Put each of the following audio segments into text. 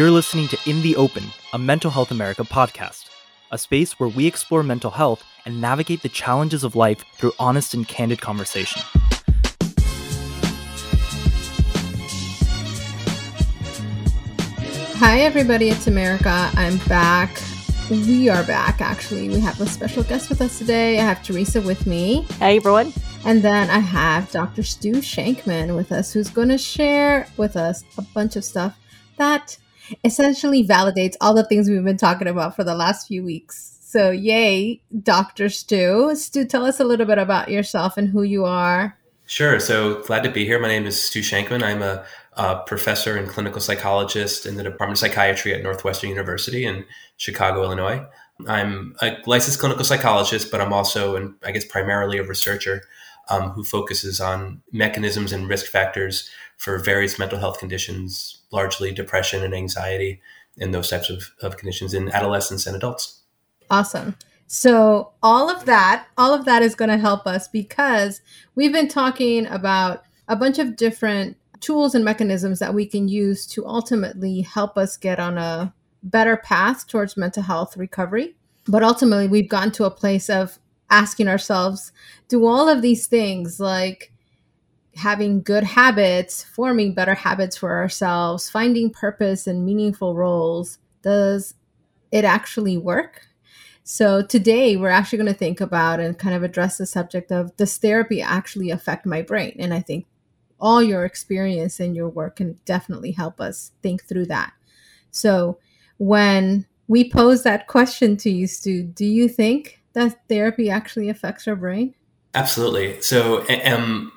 You're listening to In the Open, a Mental Health America podcast, a space where we explore mental health and navigate the challenges of life through honest and candid conversation. Hi, everybody, it's America. I'm back. We are back, actually. We have a special guest with us today. I have Teresa with me. Hey, everyone. And then I have Dr. Stew Shankman with us, who's going to share with us a bunch of stuff that essentially validates all the things we've been talking about for the last few weeks. So, yay, Dr. Stew. Stew, tell us a little bit about yourself and who you are. Sure. So glad to be here. My name is Stew Shankman. I'm a, a, professor and clinical psychologist in the Department of Psychiatry at Northwestern University in Chicago, Illinois. I'm a licensed clinical psychologist, but I'm also, and I guess primarily a researcher um, who focuses on mechanisms and risk factors for various mental health conditions, largely depression and anxiety, and those types of, of conditions in adolescents and adults. Awesome. So all of that, all of that is going to help us because we've been talking about a bunch of different tools and mechanisms that we can use to ultimately help us get on a better path towards mental health recovery. But ultimately, we've gotten to a place of asking ourselves, do all of these things like having good habits, forming better habits for ourselves, finding purpose and meaningful roles, does it actually work? So today we're actually going to think about and kind of address the subject of does therapy actually affect my brain? And I think all your experience and your work can definitely help us think through that. So when we pose that question to you, Stew, do you think that therapy actually affects our brain? Absolutely. So, um,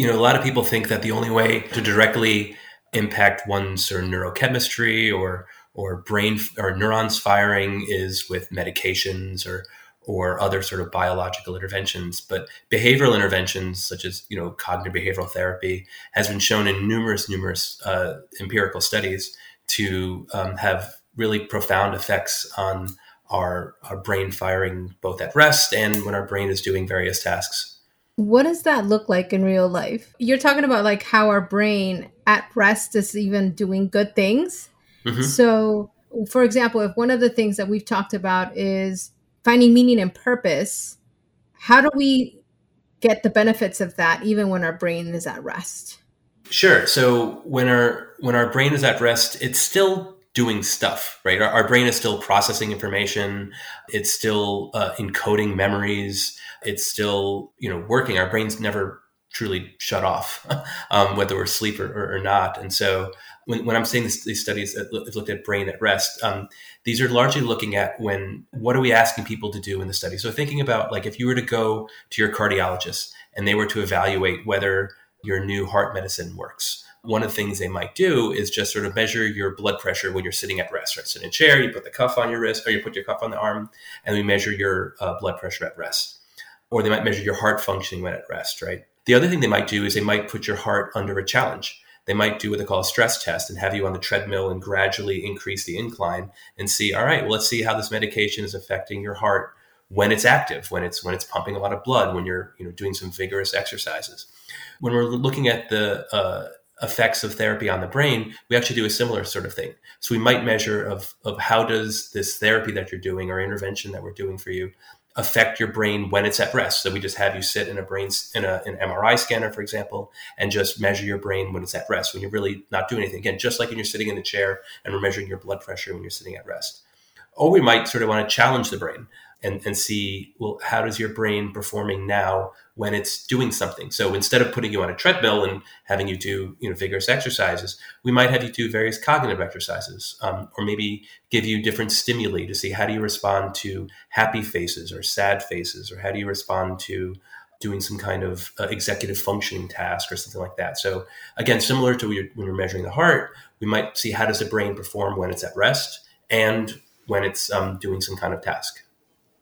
you know, a lot of people think that the only way to directly impact one's of neurochemistry or or brain or neurons firing is with medications or or other sort of biological interventions. But behavioral interventions such as you know cognitive behavioral therapy has been shown in numerous numerous uh, empirical studies to um, have really profound effects on our, our brain firing both at rest and when our brain is doing various tasks what does that look like in real life you're talking about like how our brain at rest is even doing good things Mm-hmm. So, for example, if one of the things that we've talked about is finding meaning and purpose, how do we get the benefits of that even when our brain is at rest? Sure. So when our when our brain is at rest, it's still doing stuff, right? Our, our brain is still processing information. It's still uh, encoding memories. It's still you know working. Our brain's never truly shut off, um, whether we're asleep or, or, or not. And so when, when I'm saying this, these studies that have looked at brain at rest, um, these are largely looking at when what are we asking people to do in the study. So thinking about like if you were to go to your cardiologist and they were to evaluate whether your new heart medicine works. One of the things they might do is just sort of measure your blood pressure when you're sitting at rest. Right, sit in a chair, you put the cuff on your wrist, or you put your cuff on the arm, and we measure your uh, blood pressure at rest. Or they might measure your heart functioning when at rest. Right. The other thing they might do is they might put your heart under a challenge they might do what they call a stress test and have you on the treadmill and gradually increase the incline and see, all right, well, let's see how this medication is affecting your heart when it's active, when it's when it's pumping a lot of blood, when you're you know doing some vigorous exercises. When we're looking at the uh, effects of therapy on the brain, we actually do a similar sort of thing. So we might measure of of how does this therapy that you're doing or intervention that we're doing for you affect your brain when it's at rest. So we just have you sit in a brain in a, an MRI scanner, for example, and just measure your brain when it's at rest, when you're really not doing anything. Again, just like when you're sitting in a chair and we're measuring your blood pressure when you're sitting at rest. Or we might sort of want to challenge the brain and, and see, well, how does your brain performing now when it's doing something? So instead of putting you on a treadmill and having you do, you know, vigorous exercises, we might have you do various cognitive exercises, um, or maybe give you different stimuli to see how do you respond to happy faces or sad faces, or how do you respond to doing some kind of uh, executive functioning task or something like that. So again, similar to when you're, measuring the heart, we might see how does the brain perform when it's at rest and when it's um, doing some kind of task.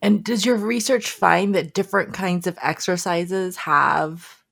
And does your research find that different kinds of exercises have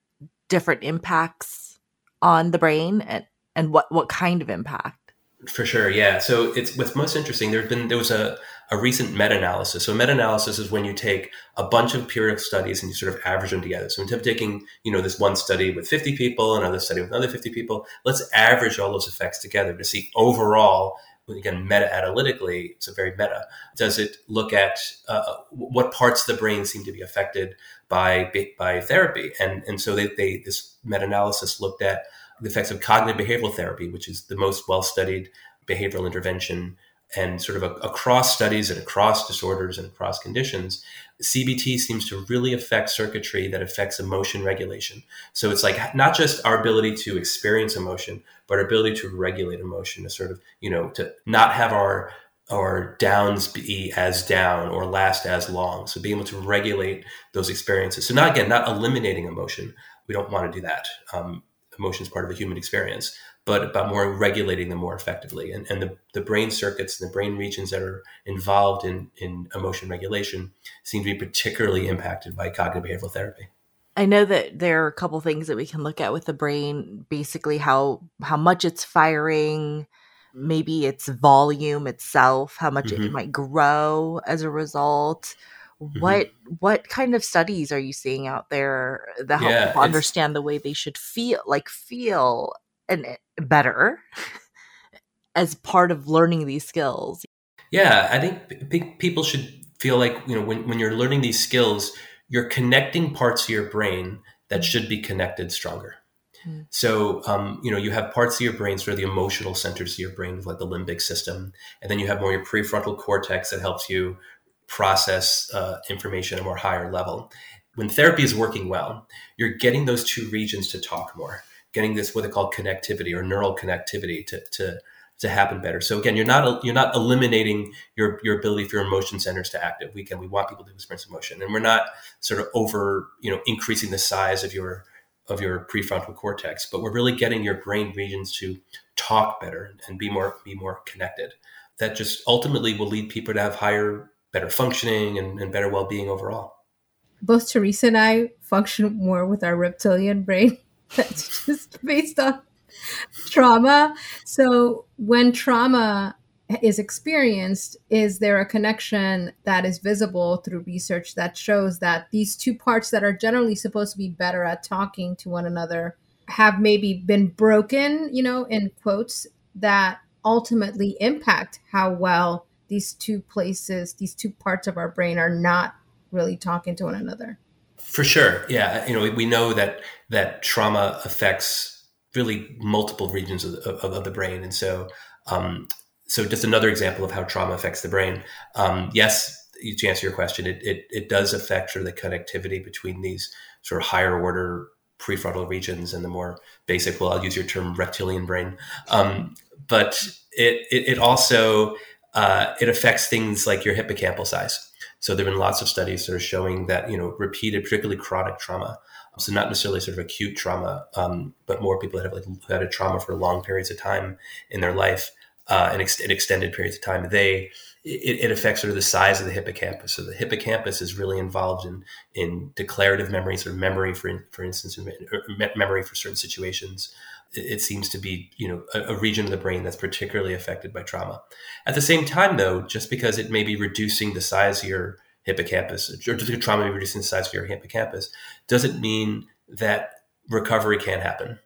different impacts on the brain and, and what, what kind of impact? For sure, yeah. So it's what's most interesting. There's been there was a, a recent meta-analysis. So meta-analysis is when you take a bunch of periodic studies and you sort of average them together. So instead of taking, you know, this one study with 50 people, another study with another 50 people, let's average all those effects together to see overall again meta analytically it's a very meta. Does it look at uh, what parts of the brain seem to be affected by by therapy? And and so they, they this meta-analysis looked at the effects of cognitive behavioral therapy which is the most well studied behavioral intervention and sort of across studies and across disorders and across conditions CBT seems to really affect circuitry that affects emotion regulation. So it's like not just our ability to experience emotion, but our ability to regulate emotion, to sort of, you know, to not have our our downs be as down or last as long. So being able to regulate those experiences. So not again, not eliminating emotion. We don't want to do that. Um, emotion is part of a human experience, but about more regulating them more effectively. And, and the, the brain circuits and the brain regions that are involved in, in emotion regulation seem to be particularly impacted by cognitive behavioral therapy. I know that there are a couple things that we can look at with the brain, basically how how much it's firing, maybe its volume itself, how much mm-hmm. it might grow as a result. Mm-hmm. What what kind of studies are you seeing out there that help yeah, people understand the way they should feel like feel and eh, better as part of learning these skills? Yeah, I think people should feel like, you know, when, when you're learning these skills, you're connecting parts of your brain that should be connected stronger. Hmm. So, um, you know, you have parts of your brain, sort of the emotional centers of your brain, like the limbic system, and then you have more your prefrontal cortex that helps you process uh, information at a more higher level. When therapy is working well, you're getting those two regions to talk more, getting this what they call connectivity or neural connectivity to, to to happen better. So again, you're not you're not eliminating your your ability for your emotion centers to active. We can we want people to experience emotion, and we're not sort of over you know increasing the size of your of your prefrontal cortex, but we're really getting your brain regions to talk better and be more be more connected. That just ultimately will lead people to have higher, better functioning and, and better well being overall. Both Teresa and I function more with our reptilian brain. That's just based on trauma. So when trauma is experienced, is there a connection that is visible through research that shows that these two parts that are generally supposed to be better at talking to one another have maybe been broken, you know, in quotes, that ultimately impact how well these two places, these two parts of our brain are not really talking to one another? For sure. Yeah. You know, we know that that trauma affects really multiple regions of, of, of the brain. And so, um, so just another example of how trauma affects the brain. Um, yes, to answer your question, it, it, it does affect sort of the connectivity between these sort of higher order prefrontal regions and the more basic, well, I'll use your term reptilian brain. Um, but it, it, it also, uh, it affects things like your hippocampal size. So there have been lots of studies that are showing that, you know, repeated, particularly chronic trauma, so not necessarily sort of acute trauma, um, but more people that have like had a trauma for long periods of time in their life uh, and ex- extended periods of time. They it, it, affects sort of the size of the hippocampus. So the hippocampus is really involved in in declarative memories or memory for for instance, memory for certain situations. It, seems to be you know a, a region of the brain that's particularly affected by trauma. At the same time, though, just because it may be reducing the size of your hippocampus or just a trauma may be reducing the size of your hippocampus doesn't mean that recovery can't happen.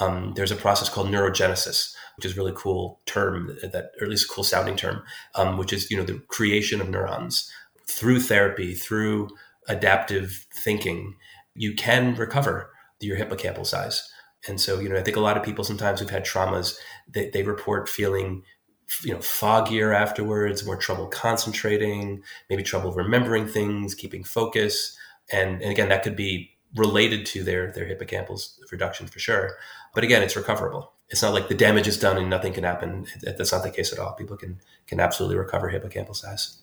Um, there's a process called neurogenesis, which is a really cool term that, or at least a cool sounding term, um, which is you know the creation of neurons through therapy, through adaptive thinking. You can recover your hippocampal size, and so you know I think a lot of people sometimes who've had traumas they, they report feeling you know foggier afterwards, more trouble concentrating, maybe trouble remembering things, keeping focus, and, and again that could be related to their their hippocampal reduction for sure. But again, it's recoverable. It's not like the damage is done and nothing can happen. That's not the case at all. People can can absolutely recover hippocampal size.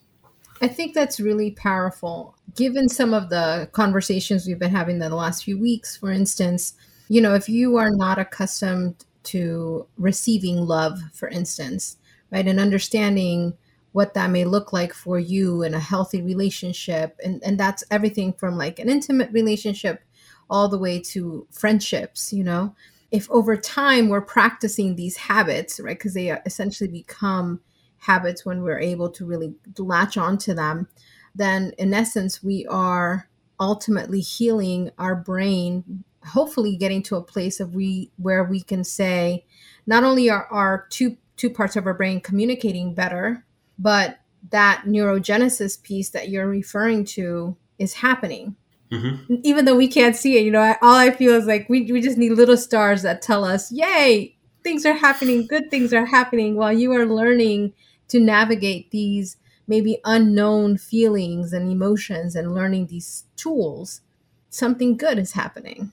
I think that's really powerful. Given some of the conversations we've been having in the last few weeks, for instance, you know, if you are not accustomed to receiving love, for instance, right, and understanding what that may look like for you in a healthy relationship and and that's everything from like an intimate relationship all the way to friendships you know if over time we're practicing these habits right because they uh, essentially become habits when we're able to really latch onto them then in essence we are ultimately healing our brain hopefully getting to a place of we where we can say not only are our two two parts of our brain communicating better, but that neurogenesis piece that you're referring to is happening. Mm-hmm. Even though we can't see it, you know, I, all I feel is like we, we just need little stars that tell us, yay, things are happening, good things are happening while you are learning to navigate these maybe unknown feelings and emotions and learning these tools. Something good is happening.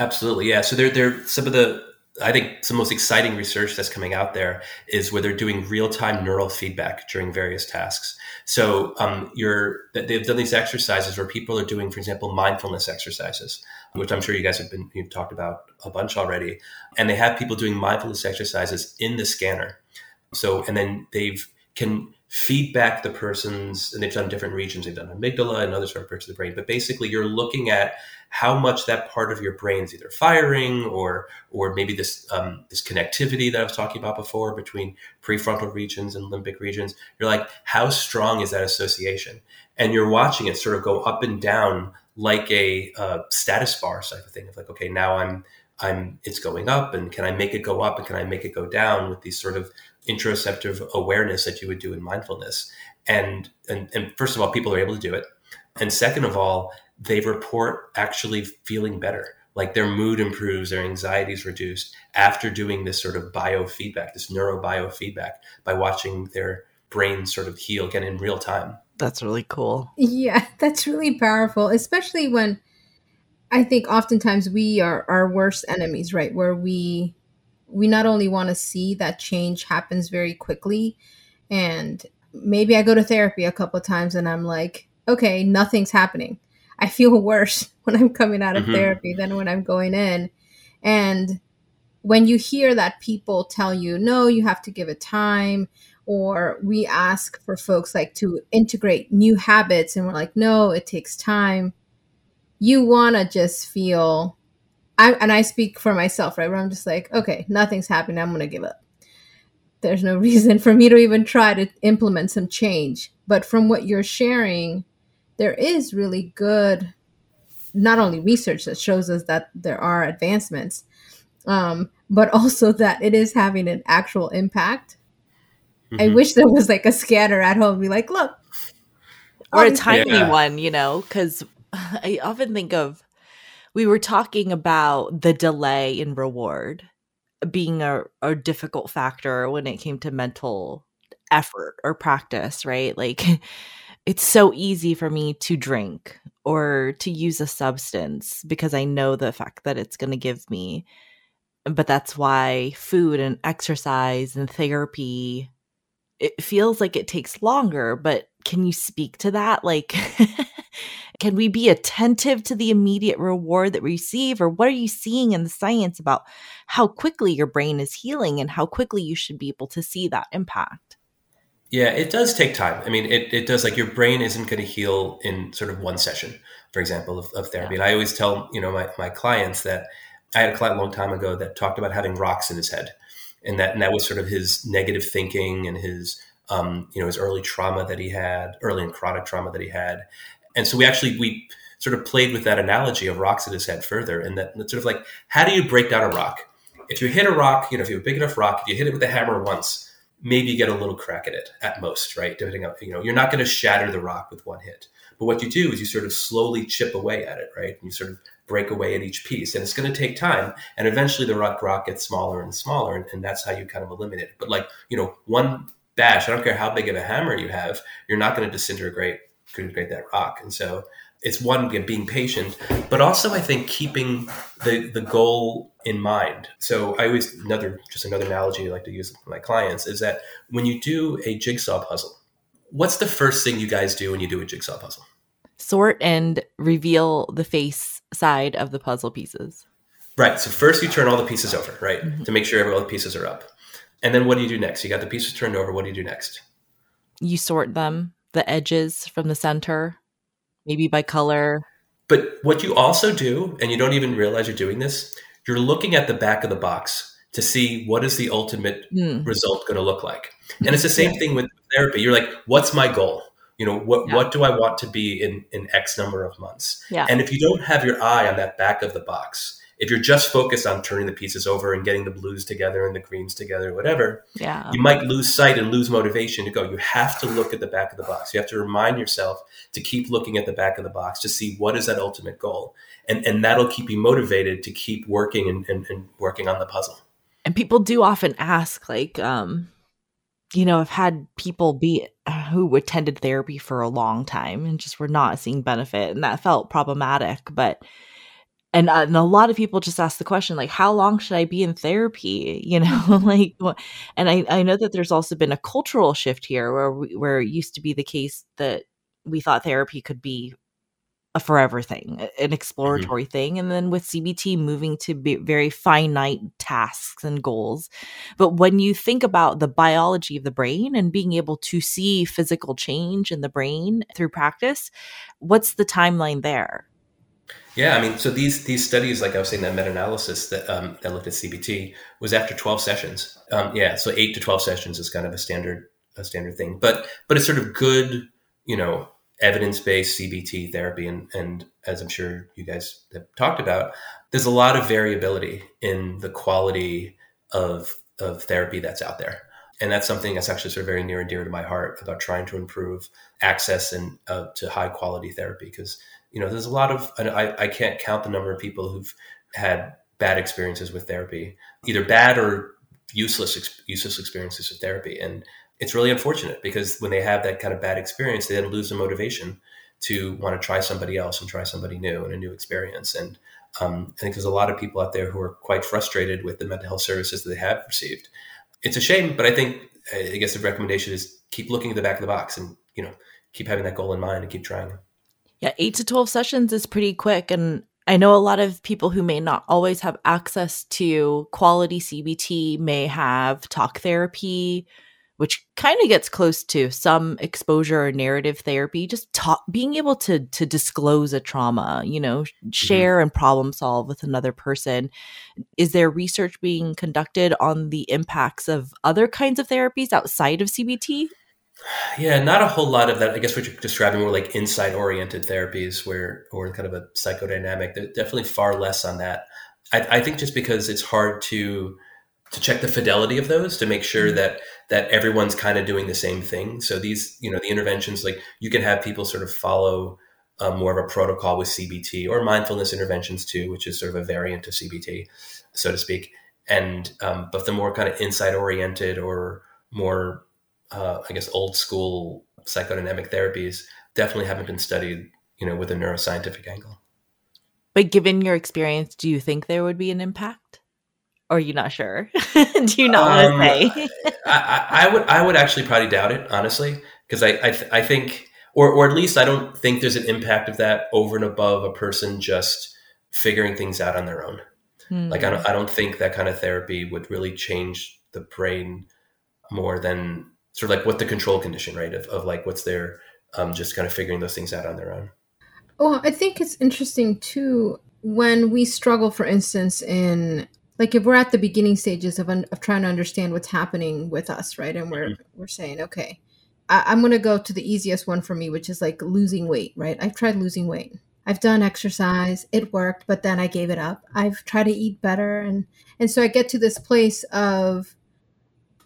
Absolutely. Yeah. So they're they're some of the I think some most exciting research that's coming out there is where they're doing real time neural feedback during various tasks. So um, you're they've done these exercises where people are doing, for example, mindfulness exercises, which I'm sure you guys have been you've talked about a bunch already, and they have people doing mindfulness exercises in the scanner. So and then they've can feedback the person's and they've done different regions they've done amygdala and other sort of parts of the brain but basically you're looking at how much that part of your brain is either firing or or maybe this um, this connectivity that I was talking about before between prefrontal regions and limbic regions. You're like, how strong is that association? And you're watching it sort of go up and down like a uh, status bar type of thing. It's like, okay, now I'm I'm it's going up, and can I make it go up, and can I make it go down with these sort of interoceptive awareness that you would do in mindfulness. And, and and first of all, people are able to do it. And second of all, they report actually feeling better like their mood improves their anxiety is reduced after doing this sort of biofeedback this neurobiofeedback by watching their brain sort of heal again in real time that's really cool yeah that's really powerful especially when i think oftentimes we are our worst enemies right where we we not only want to see that change happens very quickly and maybe i go to therapy a couple times and i'm like okay nothing's happening I feel worse when I'm coming out of mm-hmm. therapy than when I'm going in. And when you hear that people tell you, no, you have to give it time, or we ask for folks like to integrate new habits, and we're like, no, it takes time. You want to just feel, I, and I speak for myself, right? Where I'm just like, okay, nothing's happening. I'm going to give up. There's no reason for me to even try to implement some change. But from what you're sharing, there is really good not only research that shows us that there are advancements um, but also that it is having an actual impact mm-hmm. i wish there was like a scanner at home be like look or a tiny yeah. one you know because i often think of we were talking about the delay in reward being a, a difficult factor when it came to mental effort or practice right like it's so easy for me to drink or to use a substance because I know the effect that it's going to give me. But that's why food and exercise and therapy it feels like it takes longer, but can you speak to that? Like can we be attentive to the immediate reward that we receive or what are you seeing in the science about how quickly your brain is healing and how quickly you should be able to see that impact? Yeah, it does take time. I mean, it, it does like your brain isn't going to heal in sort of one session, for example, of, of therapy. Yeah. And I always tell, you know, my, my clients that I had a client a long time ago that talked about having rocks in his head. And that, and that was sort of his negative thinking and his, um, you know, his early trauma that he had, early and chronic trauma that he had. And so we actually, we sort of played with that analogy of rocks in his head further. And that, sort of like, how do you break down a rock? If you hit a rock, you know, if you have a big enough rock, if you hit it with a hammer once, maybe you get a little crack at it at most, right? Depending on, you know, you're not going to shatter the rock with one hit. But what you do is you sort of slowly chip away at it, right? And you sort of break away at each piece. And it's going to take time. And eventually the rock rock gets smaller and smaller. And, and that's how you kind of eliminate it. But like, you know, one bash, I don't care how big of a hammer you have, you're not going to disintegrate, disintegrate that rock. And so it's one being patient, but also I think keeping the the goal in mind. So I always another just another analogy I like to use with my clients is that when you do a jigsaw puzzle, what's the first thing you guys do when you do a jigsaw puzzle? Sort and reveal the face side of the puzzle pieces. Right. So first you turn all the pieces over, right, mm-hmm. to make sure every, all the pieces are up. And then what do you do next? You got the pieces turned over. What do you do next? You sort them, the edges from the center maybe by color. But what you also do, and you don't even realize you're doing this, you're looking at the back of the box to see what is the ultimate mm. result going to look like. And it's the same yeah. thing with therapy. You're like, what's my goal? You know, what yeah. what do I want to be in in X number of months? Yeah. And if you don't have your eye on that back of the box, if you're just focused on turning the pieces over and getting the blues together and the greens together, whatever, yeah. you might lose sight and lose motivation to go. You have to look at the back of the box. You have to remind yourself to keep looking at the back of the box to see what is that ultimate goal. And, and that'll keep you motivated to keep working and, and, and working on the puzzle. And people do often ask, like, um, you know, I've had people be uh, who attended therapy for a long time and just were not seeing benefit, and that felt problematic. But and, uh, and a lot of people just ask the question like how long should i be in therapy? You know like and I, I know that there's also been a cultural shift here where we, where it used to be the case that we thought therapy could be a forever thing an Mm-hmm. exploratory thing and then with cbt moving to be very finite tasks and goals. But when you think about the biology of the brain and being able to see physical change in the brain through practice what's the timeline there Yeah, I mean, so these these studies, like I was saying, that meta analysis that um, that looked at CBT was after twelve sessions. Um, yeah, so eight to twelve sessions is kind of a standard a standard thing, but but it's sort of good, you know, evidence based CBT therapy, and and as I'm sure you guys have talked about, there's a lot of variability in the quality of of therapy that's out there. And that's something that's actually sort of very near and dear to my heart about trying to improve access and uh, to high quality therapy because you know, there's a lot of, I, I can't count the number of people who've had bad experiences with therapy, either bad or useless, useless experiences with therapy. And it's really unfortunate because when they have that kind of bad experience, they then lose the motivation to want to try somebody else and try somebody new and a new experience. And um, I think there's a lot of people out there who are quite frustrated with the mental health services that they have received. It's a shame, but I think, I guess the recommendation is keep looking at the back of the box and, you know, keep having that goal in mind and keep trying. Yeah, eight to 12 sessions is pretty quick. And I know a lot of people who may not always have access to quality CBT may have talk therapy, which kind of gets close to some exposure or narrative therapy, just talk, being able to, to disclose a trauma, you know, share mm-hmm. and problem solve with another person. Is there research being conducted on the impacts of other kinds of therapies outside of CBT? Yeah, not a whole lot of that. I guess what you're describing were like insight oriented therapies where, or kind of a psychodynamic, There's definitely far less on that. I, I, think just because it's hard to, to check the fidelity of those to make sure mm-hmm. that, that everyone's kind of doing the same thing. So these, you know, the interventions, like you can have people sort of follow um, more of a protocol with CBT or mindfulness interventions too, which is sort of a variant of CBT, so to speak. And, um, but the more kind of insight oriented or more uh, I guess, old school psychodynamic therapies definitely haven't been studied, you know, with a neuroscientific angle. But given your experience, do you think there would be an impact? Or are you not sure? do you not um, want to say? I, I, would, I would actually probably doubt it, honestly, because I, I, th- I think, or, or at least I don't think there's an impact of that over and above a person just figuring things out on their own. Hmm. Like I don't, I don't think that kind of therapy would really change the brain more than sort of like what the control condition, right? Of, of like what's there, um, just kind of figuring those things out on their own. Well, I think it's interesting too when we struggle, for instance, in like if we're at the beginning stages of, un- of trying to understand what's happening with us, right? And we're mm-hmm. we're saying, okay, I- I'm going to go to the easiest one for me, which is like losing weight, right? I've tried losing weight. I've done exercise, it worked, but then I gave it up. I've tried to eat better, and and so I get to this place of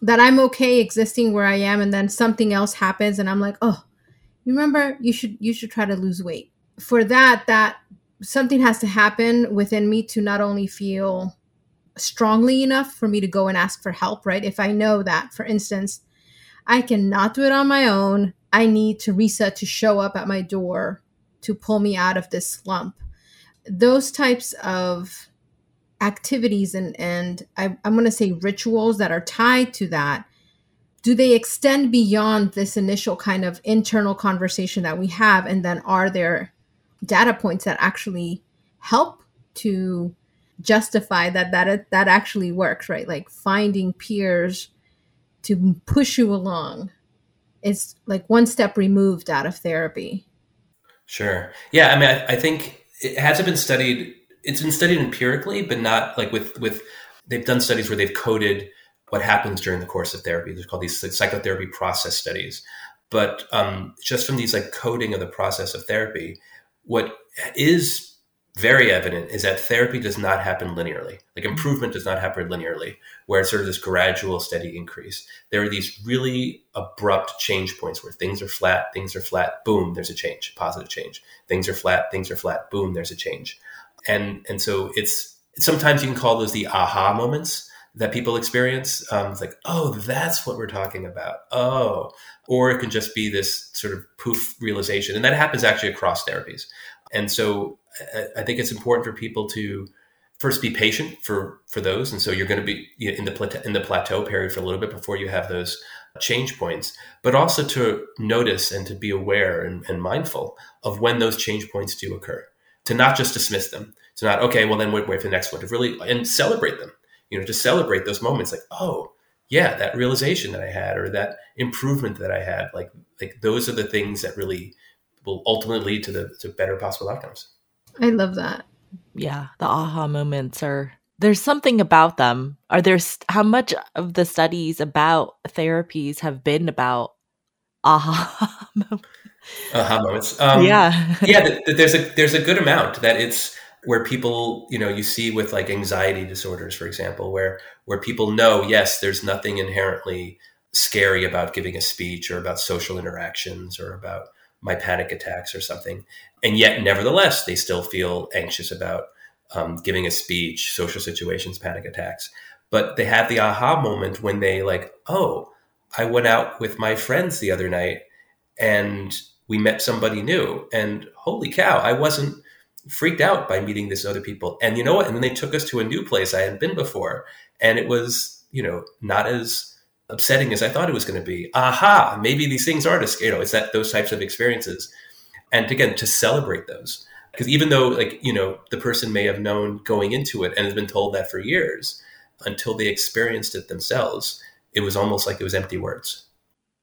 that I'm okay existing where I am and then something else happens and I'm like, "Oh, you remember you should you should try to lose weight." For that that something has to happen within me to not only feel strongly enough for me to go and ask for help, right? If I know that, for instance, I cannot do it on my own, I need to reset to show up at my door to pull me out of this slump. Those types of activities and and I, i'm going to say rituals that are tied to that do they extend beyond this initial kind of internal conversation that we have? And then are there data points that actually help to justify that that that actually works right? Like finding peers to push you along is like one step removed out of therapy. Sure. Yeah i mean i, I think it hasn't been studied it's been studied empirically, but not like with with they've done studies where they've coded what happens during the course of therapy. They're called these psychotherapy process studies. But um, just from these like coding of the process of therapy, what is very evident is that therapy does not happen linearly. Like improvement does not happen linearly, where it's sort of this gradual, steady increase. There are these really abrupt change points where things are flat, things are flat, boom, there's a change, positive change. Things are flat, things are flat, boom, there's a change. And and so it's sometimes you can call those the aha moments that people experience. Um, it's like, oh, that's what we're talking about. Oh, or it can just be this sort of poof realization, and that happens actually across therapies. And so I think it's important for people to first be patient for for those, and so you're going to be in the plateau, in the plateau period for a little bit before you have those change points, but also to notice and to be aware and, and mindful of when those change points do occur. To not just dismiss them, to not okay, well then wait, wait for the next one. To really and celebrate them. You know, to celebrate those moments, like oh yeah, that realization that I had or that improvement that I had, like like those are the things that really will ultimately lead to the to better possible outcomes. I love that. Yeah, the aha moments are there's something about them. Are there how much of the studies about therapies have been about aha moments? Aha moments. Um, yeah, yeah. There's a there's a good amount that it's where people you know you see with like anxiety disorders, for example, where where people know yes, there's nothing inherently scary about giving a speech or about social interactions or about my panic attacks or something. And yet, nevertheless, they still feel anxious about um, giving a speech, social situations, panic attacks. But they have the aha moment when they, like, oh, I went out with my friends the other night and we met somebody new. And holy cow, I wasn't freaked out by meeting this other people. And you know what? And then they took us to a new place I hadn't been before. And it was, you know, not as upsetting as I thought it was going to be. Aha, maybe these things aren't, you know, it's that those types of experiences. And again, to celebrate those. Because even though, like, you know, the person may have known going into it and has been told that for years, until they experienced it themselves, it was almost like it was empty words.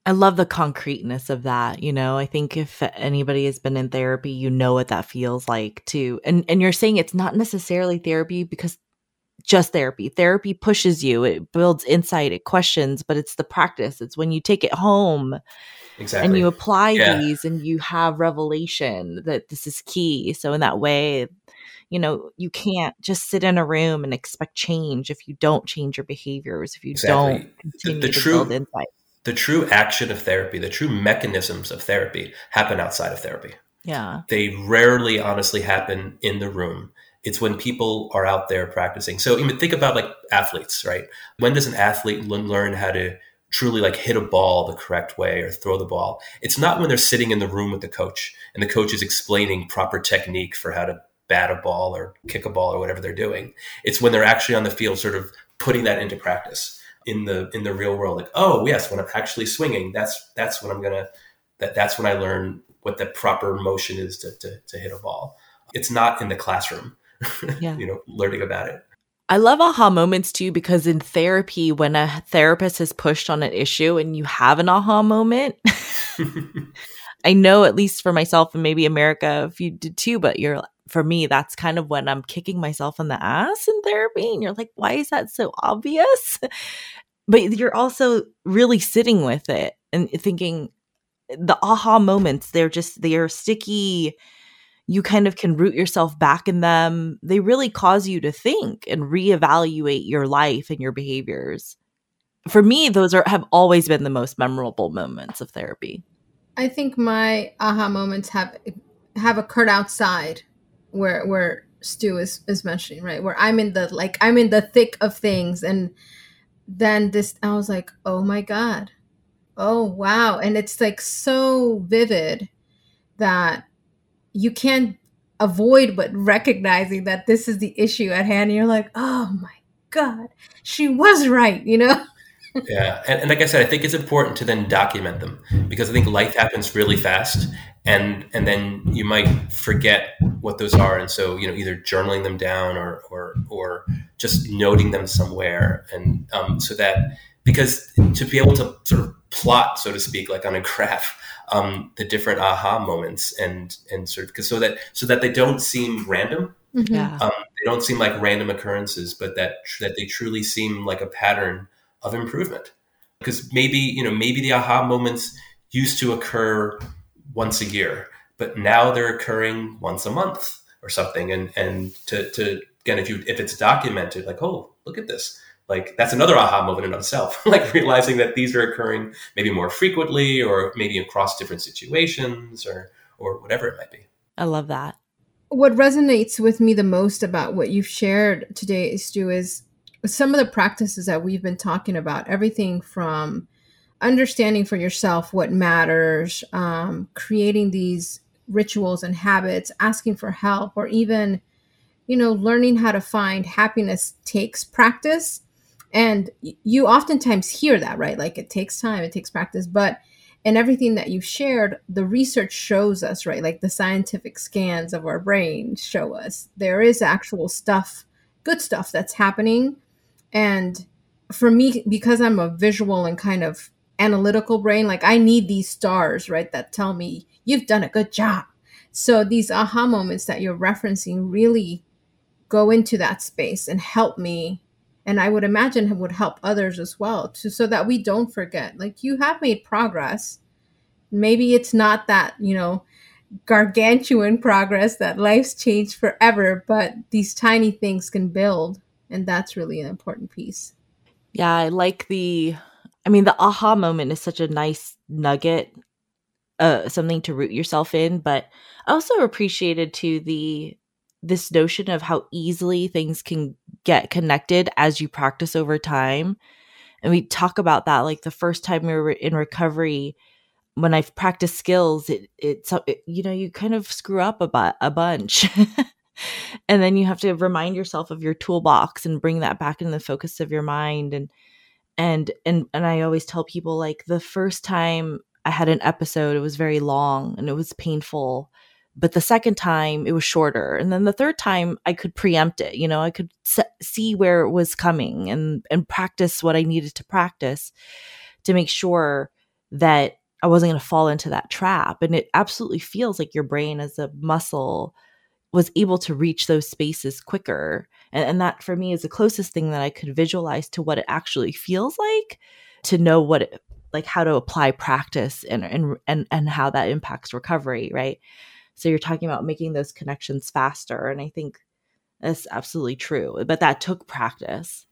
I love the concreteness of that. You know, I think if anybody has been in therapy, you know what that feels like too. And and you're saying it's not necessarily therapy because just therapy. Therapy pushes you, it builds insight, it questions, but it's the practice. It's when you take it home exactly. and you apply yeah. these and you have revelation that this is key. So, in that way, you know, you can't just sit in a room and expect change if you don't change your behaviors, if you exactly. don't continue the, the to true, build insight. The true action of therapy, the true mechanisms of therapy happen outside of therapy. Yeah. They rarely honestly happen in the room. It's when people are out there practicing. So even think about like athletes, right? When does an athlete learn how to truly like hit a ball the correct way or throw the ball? It's not when they're sitting in the room with the coach and the coach is explaining proper technique for how to bat a ball or kick a ball or whatever they're doing. It's when they're actually on the field sort of putting that into practice in the in the real world like oh yes when i'm actually swinging that's that's when i'm gonna that that's when i learn what the proper motion is to, to, to hit a ball it's not in the classroom yeah. you know, learning about it. I love aha moments too because in therapy, when a therapist has pushed on an issue and you have an aha moment, I know at least for myself and maybe America, if you did too, but you're for me, that's kind of when I'm kicking myself in the ass in therapy. And you're like, why is that so obvious? But you're also really sitting with it and thinking eh, the aha moments, they're just, they are sticky you kind of can root yourself back in them. They really cause you to think and reevaluate your life and your behaviors. For me, those are have always been the most memorable moments of therapy. I think my aha moments have have occurred outside where where Stew is, is mentioning, right? Where I'm in the like I'm in the thick of things and then this I was like, oh my God. Oh wow. And it's like so vivid that you can't avoid but recognizing that this is the issue at hand. And you're like, oh my God, she was right, you know? yeah. And, and, like I said, I think it's important to then document them because I think life happens really fast and and then you might forget what those are. And so, you know, either journaling them down or or or just noting them somewhere. And um, so that because to be able to sort of plot, so to speak, like on a graph, um, the different aha moments and and sort of so that so that they don't seem random. Mm-hmm. Yeah. Um, they don't seem like random occurrences, but that that they truly seem like a pattern of improvement. Because maybe you know maybe the aha moments used to occur once a year, but now they're occurring once a month or something. And and to to again, if you if it's documented, like oh look at this, like that's another aha moment in itself. like realizing that these are occurring maybe more frequently or maybe across different situations or or whatever it might be. I love that. What resonates with me the most about what you've shared today, Stew, is some of the practices that we've been talking about. Everything from understanding for yourself what matters, um, creating these rituals and habits, asking for help, or even, you know, learning how to find happiness takes practice. And you oftentimes hear that, right? Like it takes time, it takes practice. But in everything that you've shared, the research shows us, right? Like the scientific scans of our brain show us there is actual stuff, good stuff that's happening. And for me, because I'm a visual and kind of analytical brain, like I need these stars, right, that tell me you've done a good job. So these aha moments that you're referencing really go into that space and help me and I would imagine it would help others as well to so that we don't forget. Like you have made progress. Maybe it's not that, you know, gargantuan progress that life's changed forever, but these tiny things can build and that's really an important piece. Yeah, I like the I mean the aha moment is such a nice nugget uh something to root yourself in, but I also appreciated to the this notion of how easily things can get connected as you practice over time. And we talk about that like the first time we were in recovery when I've practiced skills, it it's it, you know, you kind of screw up a, bu- a bunch. and then you have to remind yourself of your toolbox and bring that back in the focus of your mind and and and and I always tell people like the first time I had an episode it was very long and it was painful but the second time it was shorter. And then the third time i could preempt it you know i could see where it was coming and and practice what i needed to practice to make sure that i wasn't going to fall into that trap. And it absolutely feels like your brain is a muscle was able to reach those spaces quicker and, and that for me is the closest thing that i could visualize to what it actually feels like to know what it like how to apply practice and and and, and how that impacts recovery right so you're talking about making those connections faster. And I think that's absolutely true. But that took practice.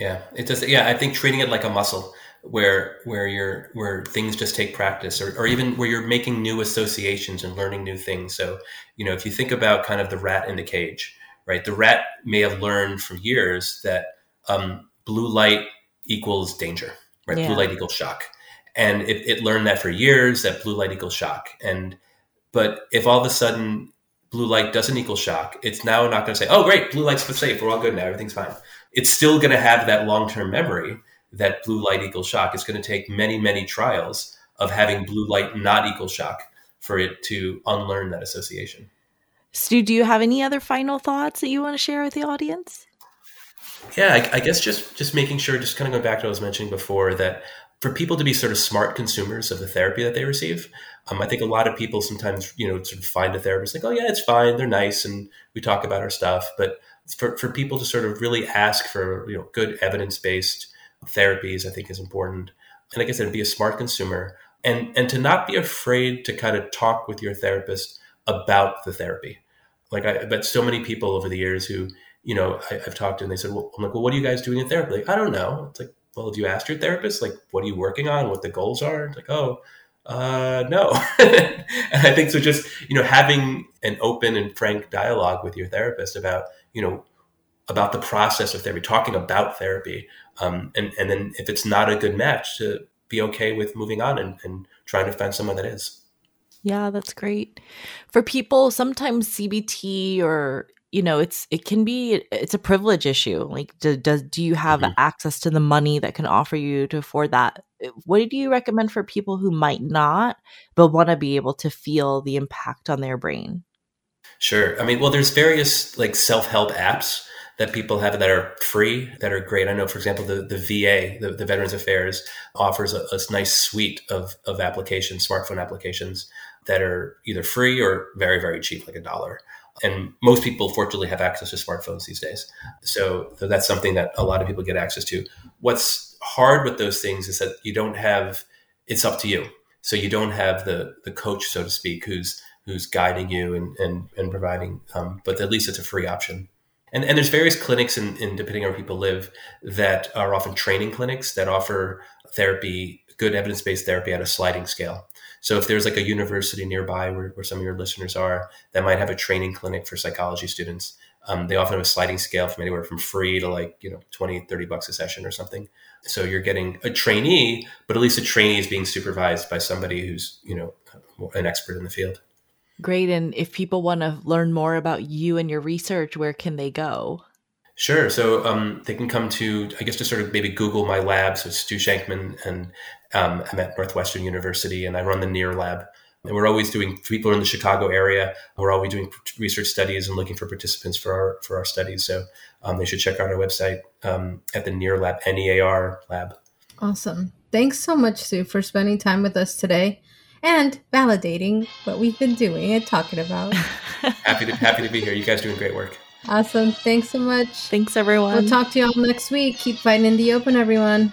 Yeah, it does. Yeah, I think treating it like a muscle where where you're where things just take practice or, or even where you're making new associations and learning new things. So, you know, if you think about kind of the rat in the cage, right? The rat may have learned for years that um, blue light equals danger, right? Yeah. Blue light equals shock. And it, it learned that for years that blue light equals shock. And but if all of a sudden blue light doesn't equal shock, it's now not going to say, oh, great, blue light's safe. We're all good now. Everything's fine. It's still going to have that long term memory that blue light equals shock. It's going to take many, many trials of having blue light not equal shock for it to unlearn that association. Stew, do you have any other final thoughts that you want to share with the audience? Yeah, I, I guess just just making sure, just kind of going back to what I was mentioning before, that for people to be sort of smart consumers of the therapy that they receive. Um, I think a lot of people sometimes, you know, sort of find a therapist like, oh yeah, it's fine, they're nice, and we talk about our stuff. But for, for people to sort of really ask for, you know, good evidence based therapies, I think is important. And like I said, be a smart consumer and and to not be afraid to kind of talk with your therapist about the therapy. Like I bet so many people over the years who, you know, I, have talked to and they said, well, I'm like, well, what are you guys doing in therapy? Like, I don't know. It's like, well, do you asked your therapist like what are you working on, what the goals are? It's like, oh, uh, no. and I think so. Just you know, having an open and frank dialogue with your therapist about you know about the process of therapy, talking about therapy, um, and and then if it's not a good match, to be okay with moving on and, and trying to find someone that is. Yeah, that's great. For people, sometimes CBT or you know it's it can be it's a privilege issue like do, does do you have mm-hmm. access to the money that can offer you to afford that what do you recommend for people who might not but want to be able to feel the impact on their brain sure i mean well there's various like self-help apps that people have that are free that are great i know for example the, the va the, the veterans affairs offers a, a nice suite of, of applications smartphone applications that are either free or very very cheap like a dollar and most people, fortunately, have access to smartphones these days. So, so that's something that a lot of people get access to. What's hard with those things is that you don't have, it's up to you. So you don't have the, the coach, so to speak, who's who's guiding you and and, and providing. Um, but at least it's a free option. And, and there's various clinics in, in depending on where people live that are often training clinics that offer therapy, good evidence based therapy at a sliding scale. So if there's like a university nearby where, where some of your listeners are that might have a training clinic for psychology students, um, they often have a sliding scale from anywhere from free to like, you know, 20, 30 bucks a session or something. So you're getting a trainee, but at least a trainee is being supervised by somebody who's, you know, an expert in the field. Great. And if people want to learn more about you and your research, where can they go? Sure. So um, they can come to, I guess, to sort of maybe Google my lab. So Stew Shankman, and um, I'm at Northwestern University, and I run the NEAR lab. And we're always doing people are in the Chicago area. We're always doing research studies and looking for participants for our for our studies. So um, they should check out our website um, at the NEAR lab, N E A R lab. Awesome. Thanks so much, Stew, for spending time with us today and validating what we've been doing and talking about. happy to happy to be here. You guys doing great work. Awesome. Thanks so much. Thanks, everyone. We'll talk to you all next week. Keep fighting in the open, everyone.